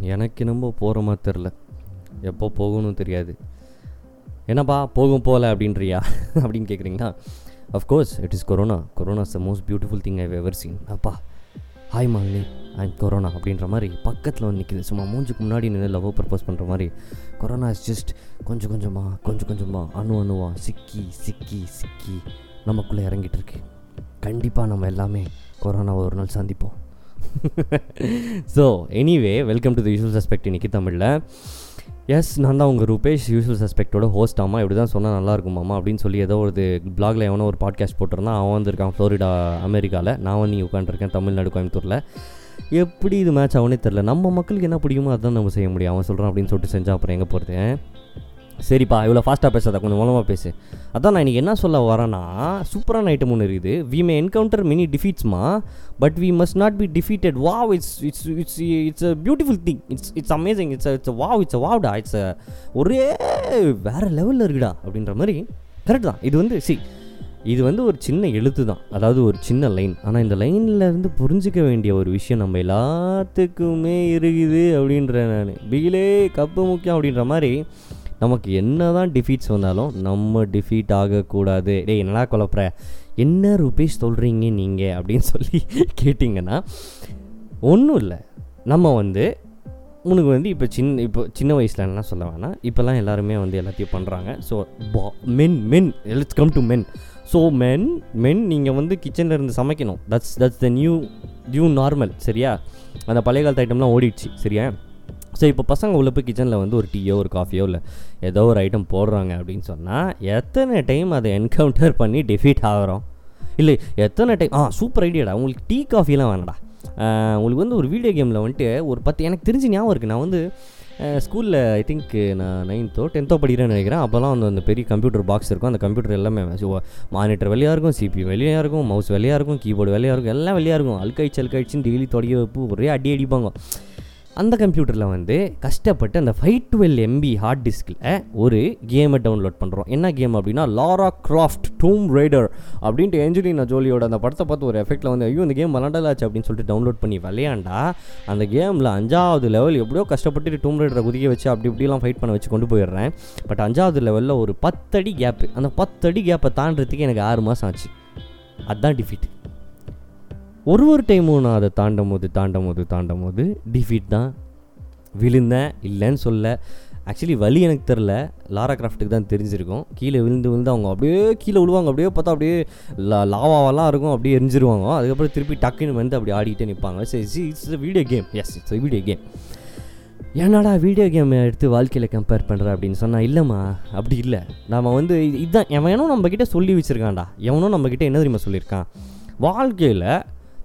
எனக்கு என்னமோ போகிற மாதிரி தெரில எப்போ போகணும் தெரியாது. என்னப்பா போகும் போகல அப்படின்றியா? அப்படின்னு கேட்குறீங்களா of course it is corona corona is the most beautiful thing I ever seen அப்பா ஹாய் மாலினி ஐம் கொரோனா அப்படின்ற மாதிரி பக்கத்தில் வந்து நிற்கிது சும்மா மூஞ்சுக்கு முன்னாடி நின்று லவ் ப்ரப்போஸ் பண்ணுற மாதிரி. கொரோனா இஸ் ஜஸ்ட் கொஞ்சம் கொஞ்சமாக கொஞ்சம் கொஞ்சமாக அணு அணுவா சிக்கி சிக்கி சிக்கி நமக்குள்ளே இறங்கிட்டு இருக்கு. கண்டிப்பாக நம்ம எல்லாமே கொரோனாவை ஒரு நாள் சந்திப்போம். So anyway welcome to the usual suspect இன்றைக்கி தமிழில். எஸ் நான் தான் உங்கள் ரூபேஷ் யூஷுவல் சஸ்பெக்டோட ஹோஸ்ட் ஆமாம் இப்படி தான் சொன்னால் நல்லா இருக்குமாமா அப்படின்னு சொல்லி ஏதோ ஒரு பிளாகில் எவனோ ஒரு பாட்காஸ்ட் போட்டிருந்தான். அவன் வந்திருக்கான் ஃப்ளோரிடா அமெரிக்காவில் நான் வந்து உட்காந்துருக்கேன் தமிழ்நாடு கோயம்புத்தூரில். எப்படி இது மேட்ச் அவனே தெரில நம்ம மக்களுக்கு என்ன பிடிக்குமோ அதுதான் நம்ம செய்ய முடியும். அவன் சொல்கிறான் அப்படின்னு சொல்லிட்டு செஞ்சால் அப்புறம் எங்கே போகிறது சரிப்பா இவ்வளோ ஃபாஸ்ட்டாக பேசாத கொஞ்சம் மூலமாக பேசு. அதான் நான் இன்றைக்கி என்ன சொல்ல வரேன்னா சூப்பரான ஐட்டம் ஒன்று இருக்குது. We may. Encounter many டிஃபீட்ஸ்மா but we must not be defeated wow it's it's it's it's a beautiful thing it's it's amazing it's it's wow it's வாவ்டா it's ஒரே வேறு லெவலில் இருக்குடா அப்படின்ற மாதிரி. கரெக்ட் தான். இது வந்து சி இது வந்து ஒரு சின்ன எழுத்து தான். அதாவது ஒரு சின்ன லைன் ஆனால் இந்த லைனில் இருந்து புரிஞ்சிக்க வேண்டிய ஒரு விஷயம் நம்ம எல்லாத்துக்குமே இருக்குது அப்படின்ற நான். பிகிலே கப்பு முக்கியம் அப்படின்ற மாதிரி நமக்கு என்ன தான் டிஃபீட்ஸ் வந்தாலும் நம்ம டிஃபீட் ஆகக்கூடாது. டேய் என்னடா குழப்புற? என்ன ரூபீஸ் சொல்கிறீங்க நீங்கள் அப்படின்னு சொல்லி கேட்டிங்கன்னா ஒன்றும் இல்லை. நம்ம வந்து உனக்கு வந்து இப்போ சின்ன இப்போ சின்ன வயசில் என்ன சொல்ல வேணாம். இப்போல்லாம் எல்லாருமே வந்து எல்லாத்தையும் பண்ணுறாங்க ஸோ பா men men let's come to men so men men நீங்கள் வந்து கிச்சனில் இருந்து சமைக்கணும். That's that's the new new normal சரியா? அந்த பழைய காலத்து ஐட்டம்லாம் ஓடிடுச்சு சரியா? ஸோ இப்போ பசங்க உள்ள போய் கிச்சனில் வந்து ஒரு டீயோ ஒரு காஃபியோ இல்லை ஏதோ ஒரு ஐட்டம் போடுறாங்க அப்படின்னு சொன்னால் எத்தனை டைம் அதை என்கவுண்டர் பண்ணி டிஃபீட் ஆகிறோம்? இல்லை எத்தனை டைம் ஆ சூப்பர் ஐடியாடா உங்களுக்கு டீ காஃபிலாம் வேணடா உங்களுக்கு வந்து ஒரு வீடியோ கேமில் வந்துட்டு ஒரு பத்து எனக்கு தெரிஞ்சு ஞாபகம் இருக்குது நான் வந்து ஸ்கூலில் ஐ திங்க் நான் நைன்த்தோ டென்த்தோ படிக்கிறேன்னு நினைக்கிறேன். அப்போல்லாம் வந்து அந்த பெரிய கம்ப்யூட்டர் பாக்ஸ் இருக்கும். அந்த கம்ப்யூட்டர் எல்லாமே மானிட்டர் வெளியாக இருக்கும் சிபி வெளியாக இருக்கும் மவுஸ் வெளியாக இருக்கும் கீபோர்டு வெளியாக இருக்கும் எல்லாம் வெளியாக இருக்கும். அல்காய்ச்சி அல்காய்ச்சின்னு டெய்லி தொடங்கி வைப்பு ஒரே அடி அடிப்பாங்க. அந்த கம்ப்யூட்டரில் வந்து கஷ்டப்பட்டு அந்த ஃபைவ் டுவெல் எம்பி ஹார்ட் டிஸ்கில் ஒரு கேமை டவுன்லோட் பண்ணுறோம் என்ன கேம் அப்படின்னா லாரா கிராஃப்ட் டூம் ரைடர் அப்படின்ட்டு ஏஞ்சலினா ஜோலியோட அந்த படத்தை பார்த்து ஒரு எஃபெக்ட்டில் வந்து ஐயோ இந்த கேம் விளாண்டலாச்சு அப்படின்னு சொல்லிட்டு டவுன்லோட் பண்ணி விளையாண்டா அந்த கேமில் அஞ்சாவது லெவல் எப்படியோ கஷ்டப்பட்டு டூம் ரைடரை குதிக்க வச்சு அப்படி இப்படிலாம் ஃபைட் பண்ண வச்சு கொண்டு போயிடுறேன். பட் அஞ்சாவது லெவலில் ஒரு பத்தடி கேப்பு அந்த பத்தடி கேப்பை தாண்டதுக்கு எனக்கு ஆறு மாதம் ஆச்சு. அதுதான் டிஃபீட் ஒரு ஒரு டைமும் நான் அதை தாண்டும் போது தாண்டும் போது தாண்டும் போது டிஃபீட் தான். விழுந்தேன் இல்லைன்னு சொல்ல. ஆக்சுவலி வலி எனக்கு தெரில. லாரா கிராஃப்ட்டுக்கு தான் தெரிஞ்சிருக்கும். கீழே விழுந்து விழுந்து அவங்க அப்படியே கீழே விழுவாங்க அப்படியே பார்த்தா அப்படியே லா லாவாவெல்லாம் இருக்கும். அப்படியே எரிஞ்சிருவாங்க. அதுக்கப்புறம் திருப்பி டக்குன்னு வந்து அப்படி ஆடிக்கிட்டே நிற்பாங்க சரி it's video game yes it's video game என்னடா வீடியோ கேம் எடுத்து வாழ்க்கையில் கம்பேர் பண்ணுற அப்படின்னு சொன்னால் இல்லைம்மா அப்படி இல்லை. நம்ம வந்து இதுதான் எவனோ நம்மக்கிட்ட சொல்லி வச்சுருக்கான்டா. எவனோ நம்மக்கிட்ட என்ன தெரியுமா சொல்லியிருக்கான்? வாழ்க்கையில்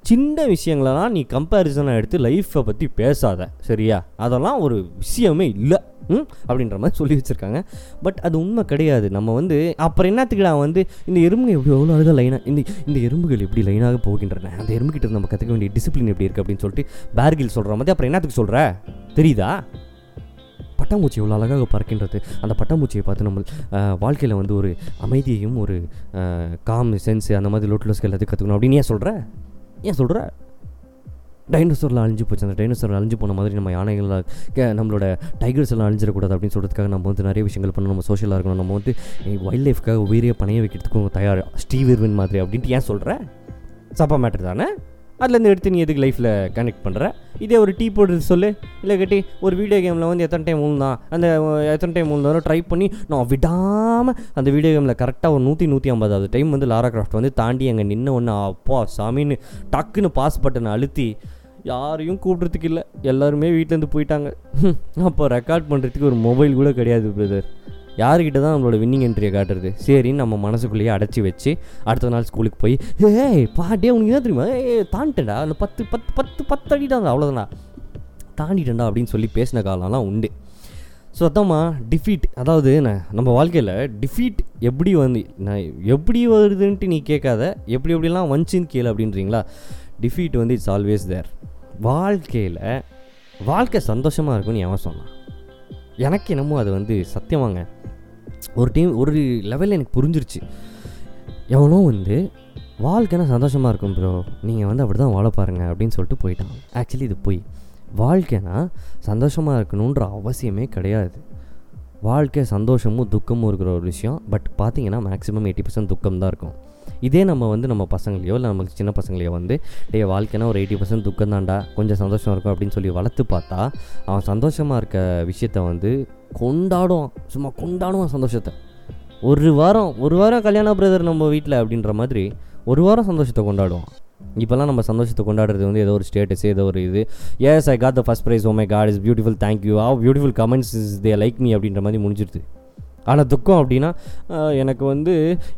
சின்ன விஷயங்களெல்லாம் நீ கம்பேரிசனாக எடுத்து லைஃப்பை பற்றி பேசாத சரியா? அதெல்லாம் ஒரு விஷயமே இல்லை. ம்? அப்படின்ற மாதிரி சொல்லி வச்சுருக்காங்க. பட் அது உண்மை கிடையாது. நம்ம வந்து அப்புறம் என்னத்துக்கு நான் வந்து இந்த எறும்புகள் எப்படி எவ்வளோ அழகாக லைனாக இந்த இந்த எறும்புகள் எப்படி லைனாக போகின்றன? அந்த எறும்புகிட்ட இருந்து நம்ம கற்றுக்க வேண்டிய டிசிப்ளின் எப்படி இருக்குது அப்படின்னு சொல்லிட்டு பேர்கில் சொல்கிற மாதிரி அப்புறம் என்னத்துக்கு சொல்கிற தெரியுதா? பட்டாம்பூச்சி எவ்வளோ அழகாக பறக்கின்றது. அந்த பட்டாம்பூச்சியை பார்த்து நம்ம வாழ்க்கையில் வந்து ஒரு அமைதியையும் ஒரு காம் சென்ஸ் அந்த மாதிரி லோட்லஸ்கள் எல்லாத்தையும் கற்றுக்கணும் அப்படின்னு ஏன் சொல்கிற ஏன் சொல்கிற டைனோசரில் அழிஞ்சு போச்சு. அந்த டைனோசரில் அழிஞ்சு போன மாதிரி நம்ம யானைகளில் நம்மளோட டைகர்ஸ் எல்லாம் அழிஞ்சிடக்கூடாது அப்படின்னு சொல்கிறதுக்காக நம்ம வந்து நிறைய விஷயங்கள் பண்ணணும். நம்ம சோஷியலாக இருக்கணும். நம்ம வந்து வைல்ட் லைஃப்க்காக உயிரியை பணைய வைக்கிறதுக்கும் தயார்? ஸ்டீவ் இர்வின் மாதிரி அப்படின்ட்டு ஏன் சொல்கிற சப்பா மேட்டர் தானே? அதுலேருந்து எடுத்து நீ எதுக்கு லைஃப்பில் கனெக்ட் பண்ணுற இதே ஒரு டீ போடுறது சொல்லு. இல்லை கட்டி ஒரு வீடியோ கேமில் வந்து எத்தனை டைம் ஊழ்ந்தான் அந்த எத்தனை டைம் ஊழ்ந்தாலும் ட்ரை பண்ணி நான் விடாமல் அந்த வீடியோ கேமில் கரெக்டாக ஒரு நூற்றி நூற்றி ஐம்பதாவது டைம் வந்து லாரா கிராஃப்ட் வந்து தாண்டி அங்கே நின்று ஒன்று அப்பா சாமின்னு டக்குன்னு பாஸ் பட்டனை அழுத்தி யாரையும் கூப்பிட்றதுக்கு இல்லை. எல்லாருமே வீட்டிலேருந்து போயிட்டாங்க. அப்போ ரெக்கார்ட் பண்ணுறதுக்கு ஒரு மொபைல் கூட கிடையாது பிரதர் யாருக்கிட்ட தான் நம்மளோட வின்னிங் என்ட்ரியை காட்டுறது? சரின்னு நம்ம மனசுக்குள்ளேயே அடைச்சி வச்சு அடுத்த நாள் ஸ்கூலுக்கு போய் ஏய் பாட்டே உனக்கு என்ன தெரியுமா? ஏ தாண்டிட்டேன்டா. அந்த பத்து பத்து பத்து பத்து அடி தான் அவ்வளோதானா தாண்டிட்டேன்டா அப்படின்னு சொல்லி பேசின காலம்லாம் உண்டு. ஸோ அதாம்மா டிஃபீட் அதாவது நான் நம்ம வாழ்க்கையில் டிஃபீட் எப்படி வந்து நான் எப்படி வருதுன்ட்டு நீ கேட்காத. எப்படி எப்படிலாம் வந்துச்சின்னு கேளு அப்படின்றீங்களா? டிஃபீட் வந்து இட்ஸ் ஆல்வேஸ் தேர் வாழ்க்கையில் வாழ்க்கை சந்தோஷமாக இருக்கும்னு எவன் சொன்னான்? எனக்கு என்னமோ அது வந்து சத்தியமாங்க ஒரு டீம் ஒரு லெவலில் எனக்கு புரிஞ்சிருச்சு. எவனோ வந்து வாழ்க்கைனா சந்தோஷமாக இருக்கும் ப்ரோ நீங்கள் வந்து அப்படி தான் வாழ பாருங்கள் அப்படின்னு சொல்லிட்டு போயிட்டான். ஆக்சுவலி இது போய். வாழ்க்கைனா சந்தோஷமாக இருக்கணுன்ற அவசியமே கிடையாது. வாழ்க்கை சந்தோஷமும் துக்கமும் இருக்கிற ஒரு விஷயம். பட் பார்த்தீங்கன்னா மேக்ஸிமம் எயிட்டி பர்சன்ட் துக்கம் தான் இருக்கும். இதே நம்ம வந்து நம்ம பசங்களையோ இல்லை நமக்கு சின்ன பசங்களையோ வந்து டே வாழ்க்கைனா ஒரு எயிட்டி பர்சன்ட் துக்கம் தாண்டா கொஞ்சம் சந்தோஷம் இருக்கும் அப்படின்னு சொல்லி வளர்த்து பார்த்தா அவன் சந்தோஷமாக இருக்க விஷயத்த வந்து கொண்டாடுவான். சும்மா கொண்டாடுவான் சந்தோஷத்தை. ஒரு வாரம் ஒரு வாரம் கல்யாண பிரதர் நம்ம வீட்டில் அப்படின்ற மாதிரி ஒரு வாரம் சந்தோஷத்தை கொண்டாடுவான். இப்போல்லாம் நம்ம சந்தோஷத்தை கொண்டாடுறது வந்து ஏதோ ஒரு ஸ்டேட்டஸ் ஏதோ ஒரு இது. Yes I got the first prize oh my God is beautiful thank you a beautiful comments is they like me அப்படின்ற மாதிரி முடிஞ்சிருது. ஆனால் துக்கம் அப்படின்னா எனக்கு வந்து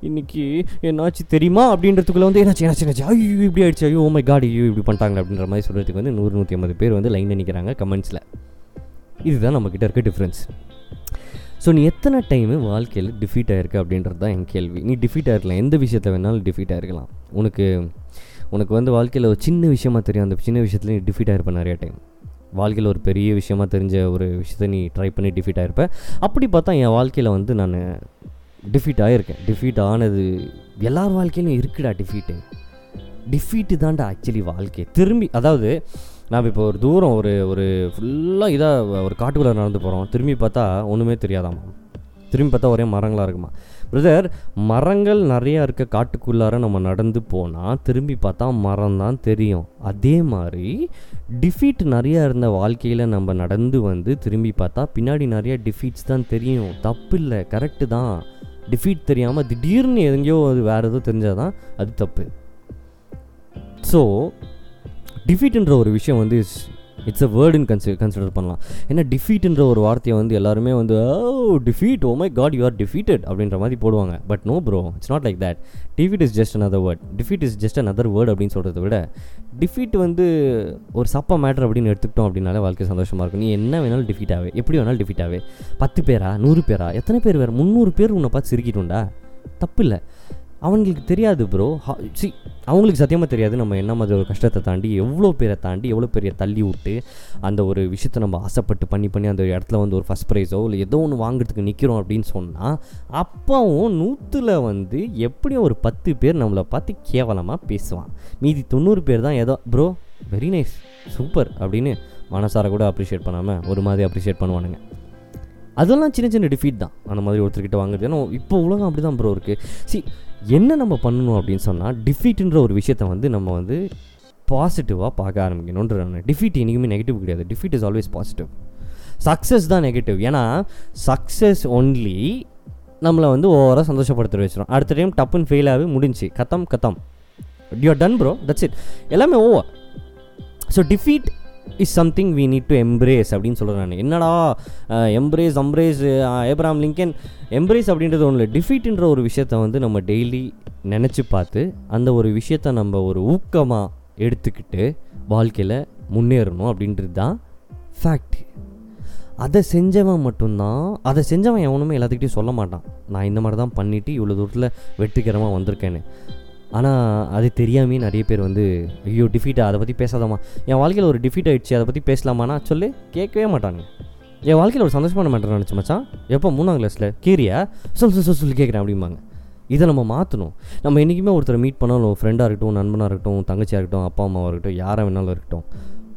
இன்றைக்கி என்னாச்சு தெரியுமா அப்படின்றதுக்குள்ளே வந்து என்னாச்சு என்னாச்சு என்னாச்சு? ஐயோ இப்படி ஆயிடுச்சு. ஐயோ oh மை காட் ஐயோ இப்படி பண்ணிட்டாங்க அப்படின்ற மாதிரி சொல்கிறதுக்கு வந்து நூறு நூற்றி ஐம்பது பேர் வந்து லைன் நிற்கிறாங்க கமெண்ட்ஸில் இதுதான் நம்மக்கிட்ட இருக்க டிஃப்ரென்ஸ் ஸோ நீ எத்தனை டைமு வாழ்க்கையில் டிஃபீட் ஆகிருக்க அப்படின்றது தான் என் கேள்வி. நீ டிஃபீட் ஆகிருக்கலாம் எந்த விஷயத்தை வேணாலும் டிஃபீட் ஆகிருக்கலாம் உனக்கு உனக்கு வந்து வாழ்க்கையில் ஒரு சின்ன விஷயமா தெரியும். அந்த சின்ன விஷயத்துலேயும் நீ டிஃபீட் ஆகிருப்ப நிறைய டைம் வாழ்க்கையில் ஒரு பெரிய விஷயமாக தெரிஞ்ச ஒரு விஷயத்தை நீ ட்ரை பண்ணி டிஃபீட் ஆகிருப்ப அப்படி பார்த்தா என் வாழ்க்கையில் வந்து நான் டிஃபீட் ஆகியிருக்கேன் டிஃபீட் ஆனது எல்லார் வாழ்க்கையிலும் இருக்குடா டிஃபீட்டு டிஃபீட்டு தான்டா ஆக்சுவலி வாழ்க்கை. திரும்பி அதாவது நாம் இப்போ ஒரு தூரம் ஒரு ஒரு ஃபுல்லாக இதாக ஒரு காட்டுக்குள்ளே நடந்து போகிறோம் திரும்பி பார்த்தா ஒன்றுமே தெரியாதாமா? திரும்பி பார்த்தா ஒரே மரங்களாக இருக்குமா? பிரதர் மரங்கள் நிறையா இருக்க காட்டுக்குள்ளார நம்ம நடந்து போனால் திரும்பி பார்த்தா மரம் தான் தெரியும். அதே மாதிரி டிஃபீட் நிறையா இருந்த வாழ்க்கையில் நம்ம நடந்து வந்து திரும்பி பார்த்தா பின்னாடி நிறைய டிஃபீட்ஸ் தான் தெரியும். தப்பு இல்லை கரெக்டு தான். டிஃபீட் தெரியாமல் திடீர்னு எங்கேயோ அது வேறு ஏதோ தெரிஞ்சால் தான் அது தப்பு. ஸோ டிஃபீட்ன்ற ஒரு விஷயம் வந்து இட்ஸ் அ வேர்டுன்னு கன்சி கன்சிடர் பண்ணலாம். ஏன்னா டிஃபீட்ன்ற ஒரு வார்த்தையை வந்து எல்லாருமே வந்து ஓ defeat oh my God you are defeated அப்படின்ற மாதிரி போடுவாங்க. But no bro it's not like that defeat is just another word defeat is just another word அப்படின்னு சொல்கிறத விட டிஃபீட் வந்து ஒரு சப்ப மேட்டர் அப்படின்னு எடுத்துக்கிட்டோம் அப்படின்னாலே வாழ்க்கை சந்தோஷமாக இருக்கும். நீ என்ன வேணாலும் டிஃபீட் ஆவே எப்படி வேணாலும் டிஃபீட் ஆவே. பத்து பேரா? நூறு பேரா? எத்தனை பேர் வேறு? முந்நூறு பேர் உன்னை பார்த்து சிரிக்கிட்டுண்டா? தப்பு இல்லை அவங்களுக்கு தெரியாது ப்ரோ சி அவங்களுக்கு சத்தியமாக தெரியாது நம்ம என்ன மாதிரி ஒரு கஷ்டத்தை தாண்டி எவ்வளோ பேரை தாண்டி எவ்வளோ பெரிய தள்ளி விட்டு அந்த ஒரு விஷயத்தை நம்ம ஆசைப்பட்டு பண்ணி பண்ணி அந்த இடத்துல வந்து ஒரு ஃபஸ்ட் ப்ரைஸோ இல்லை ஏதோ ஒன்று வாங்குறதுக்கு நிற்கிறோம் அப்படின்னு சொன்னால் அப்போவும் நூற்றில் வந்து எப்படியும் ஒரு பத்து பேர் நம்மளை பார்த்து கேவலமாக பேசுவான். மீதி தொண்ணூறு பேர் தான் ஏதோ ப்ரோ வெரி நைஸ் சூப்பர் அப்படின்னு மனசார கூட அப்ரிஷியேட் பண்ணாமல் ஒரு மாதிரி அப்ரிஷியேட் பண்ணுவானுங்க. அதெல்லாம் சின்ன சின்ன டிஃபீட் தான். அந்த மாதிரி ஒருத்தர்கிட்ட வாங்குறது. ஏன்னா இப்போ உலகம் அப்படி தான் ப்ரோ இருக்குது சி என்ன நம்ம பண்ணணும் அப்படின்னு சொன்னால் டிஃபீட்டுன்ற ஒரு விஷயத்த வந்து நம்ம வந்து பாசிட்டிவாக பார்க்க ஆரம்பிக்கணுன்ற டிஃபீட் என்றைக்குமே நெகட்டிவ் கிடையாது. Defeat is always positive success தான் நெகட்டிவ் ஏன்னா சக்ஸஸ் ஒன்லி நம்மளை வந்து ஓவராக சந்தோஷப்படுத்த வச்சிடும் அடுத்த டைம் டப்புன்னு ஃபெயில் ஆகி முடிஞ்சு கத்தம் கத்தம். You're done bro that's it எல்லாமே over so defeat is something we need to embrace அப்படின்னு சொல்கிறேன் நான். என்னடா எம்ப்ரேஸ் அம்ப்ரேஸ் ஏப்ராம் லிங்கன் எம்ப்ரேஸ் அப்படின்றது ஒன்றும் இல்லை. டிஃபீட்டுன்ற ஒரு விஷயத்த வந்து நம்ம டெய்லி நினச்சி பார்த்து அந்த ஒரு விஷயத்த நம்ம ஒரு ஊக்கமாக எடுத்துக்கிட்டு வாழ்க்கையில் முன்னேறணும் அப்படின்றது தான் ஃபேக்ட் அதை செஞ்சவன் மட்டும்தான் அதை செஞ்சவன் எவனுமே எல்லாத்துக்கிட்டையும் சொல்ல மாட்டான். நான் இந்த மாதிரி தான் பண்ணிவிட்டு இவ்வளோ தூரத்தில் வெற்றிகரமாக வந்திருக்கேன்னு. ஆனால் அது தெரியாமே நிறைய பேர் வந்து ஐயோ டிஃபீட்டாக அதை பற்றி பேசாதாம்மா. என் வாழ்க்கையில் ஒரு டிஃபீட் ஆகிடுச்சு அதை பற்றி பேசலாமான்னா சொல்லி கேட்கவே மாட்டாங்க என் வாழ்க்கையில் ஒரு சந்தோஷமான மேட்டர் நினச்சி மச்சான் எப்போ? மூணாம் கிளாஸில் கீரியா சொல் சொல் சொல் சொல்லி கேட்குறேன் அப்படிம்பாங்க. இதை நம்ம மாற்றணும் நம்ம என்றைக்குமே ஒருத்தரை மீட் பண்ணாலும் ஃப்ரெண்டாக இருக்கட்டும் நண்பனாக இருக்கட்டும் தங்கச்சியாக இருக்கட்டும் அப்பா அம்மாவாக இருக்கட்டும் யாராக வேணாலும் இருக்கட்டும்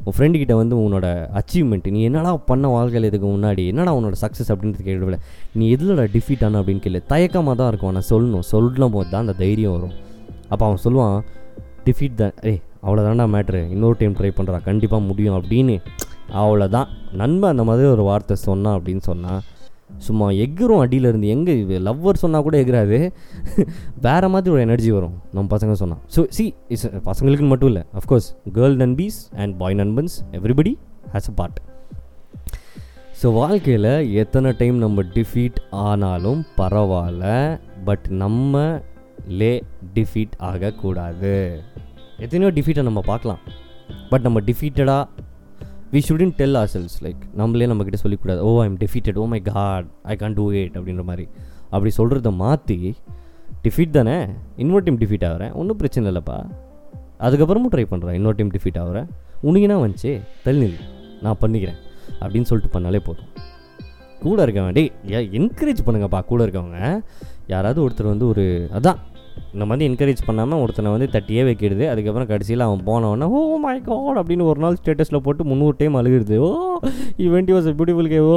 உன் ஃப்ரெண்டுக்கிட்ட வந்து உன்னோட அச்சீவ்மெண்ட் நீ என்னடா பண்ண வாழ்க்கையில் இதுக்கு முன்னாடி என்னடா உன்னோட சக்ஸஸ் அப்படின்றது கேட்கல நீ எதிலோட டிஃபீட் ஆன அப்படின்னு கேள்வி தயக்கமாக தான் இருக்கும் ஆனால் சொல்லணும். சொல்லும் போது தான் அந்த தைரியம் வரும். அப்போ அவன் சொல்லுவான் டிஃபீட் தான் ஏய் அவ்வளோதான்டா மேட்ரு இன்னொரு டைம் ட்ரை பண்ணுறா கண்டிப்பாக முடியும் அப்படின்னு. அவ்வளோதான் நண்பன் அந்த மாதிரி ஒரு வார்த்தை சொன்னான் அப்படின்னு சொன்னால் சும்மா எகிரும் அடியில் இருந்து. எங்கே லவ்வர் சொன்னால் கூட எகிறாது வேறு மாதிரி ஒரு எனர்ஜி வரும். நம்ம பசங்க சொன்னால் ஸோ சி இஸ் பசங்களுக்குன்னு மட்டும் இல்லை. அஃப்கோர்ஸ் கேர்ள் நண்பீஸ் and boy நண்பன்ஸ் everybody has a part so வாழ்க்கையில் எத்தனை டைம் நம்ம டிஃபீட் ஆனாலும் பரவாயில்ல. பட் நம்ம லே டிஃபீட் ஆகக்கூடாது. எத்தனையோ டிஃபீட்டை நம்ம பார்க்கலாம். பட் நம்ம டிஃபீட்டடாக we shouldn't tell ourselves like நம்மளே நம்மக்கிட்ட சொல்லிக்கூடாது. ஓ I'm defeated oh my God I can't do it அப்படின்ற மாதிரி. அப்படி சொல்கிறத மாற்றி டிஃபீட் தானே? இன்னொரு டைம் டிஃபீட் ஆகிறேன். ஒன்றும் பிரச்சனை இல்லைப்பா. அதுக்கப்புறமும் ட்ரை பண்ணுறேன் இன்னொரு டைம் டிஃபீட் ஆகிறேன். உனக்கு வந்துச்சு? தள்ளி நான் பண்ணிக்கிறேன். அப்படின்னு சொல்லிட்டு பண்ணாலே போதும். கூட இருக்கவன் டேய் என்கரேஜ் பண்ணுங்கப்பா கூட இருக்கவங்க. யாராவது ஒருத்தர் வந்து ஒரு அதான் நம்ம வந்து என்கரேஜ் பண்ணாமல் ஒருத்தனை வந்து தட்டியே வைக்கிடுது அதுக்கப்புறம் கடைசியில் அவன் போனவொடனே ஓ மை காட் அப்படின்னு ஒரு நாள் ஸ்டேட்டஸில் போட்டு முந்நூறு டைம் அழுகுறது. ஓ event was beautiful okay oh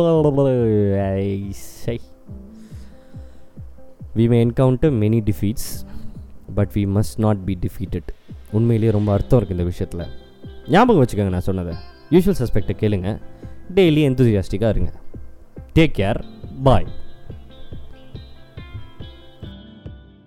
we may encounter many defeats but we must not be defeated உண்மையிலேயே ரொம்ப அர்த்தம் இருக்குது இந்த விஷயத்தில். ஞாபகம் வச்சுக்கோங்க நான் சொன்னதை. யூஷுவல் சஸ்பெக்டை கேளுங்க. டெய்லி எந்தூசியாஸ்டிக்காக இருங்க. Take care bye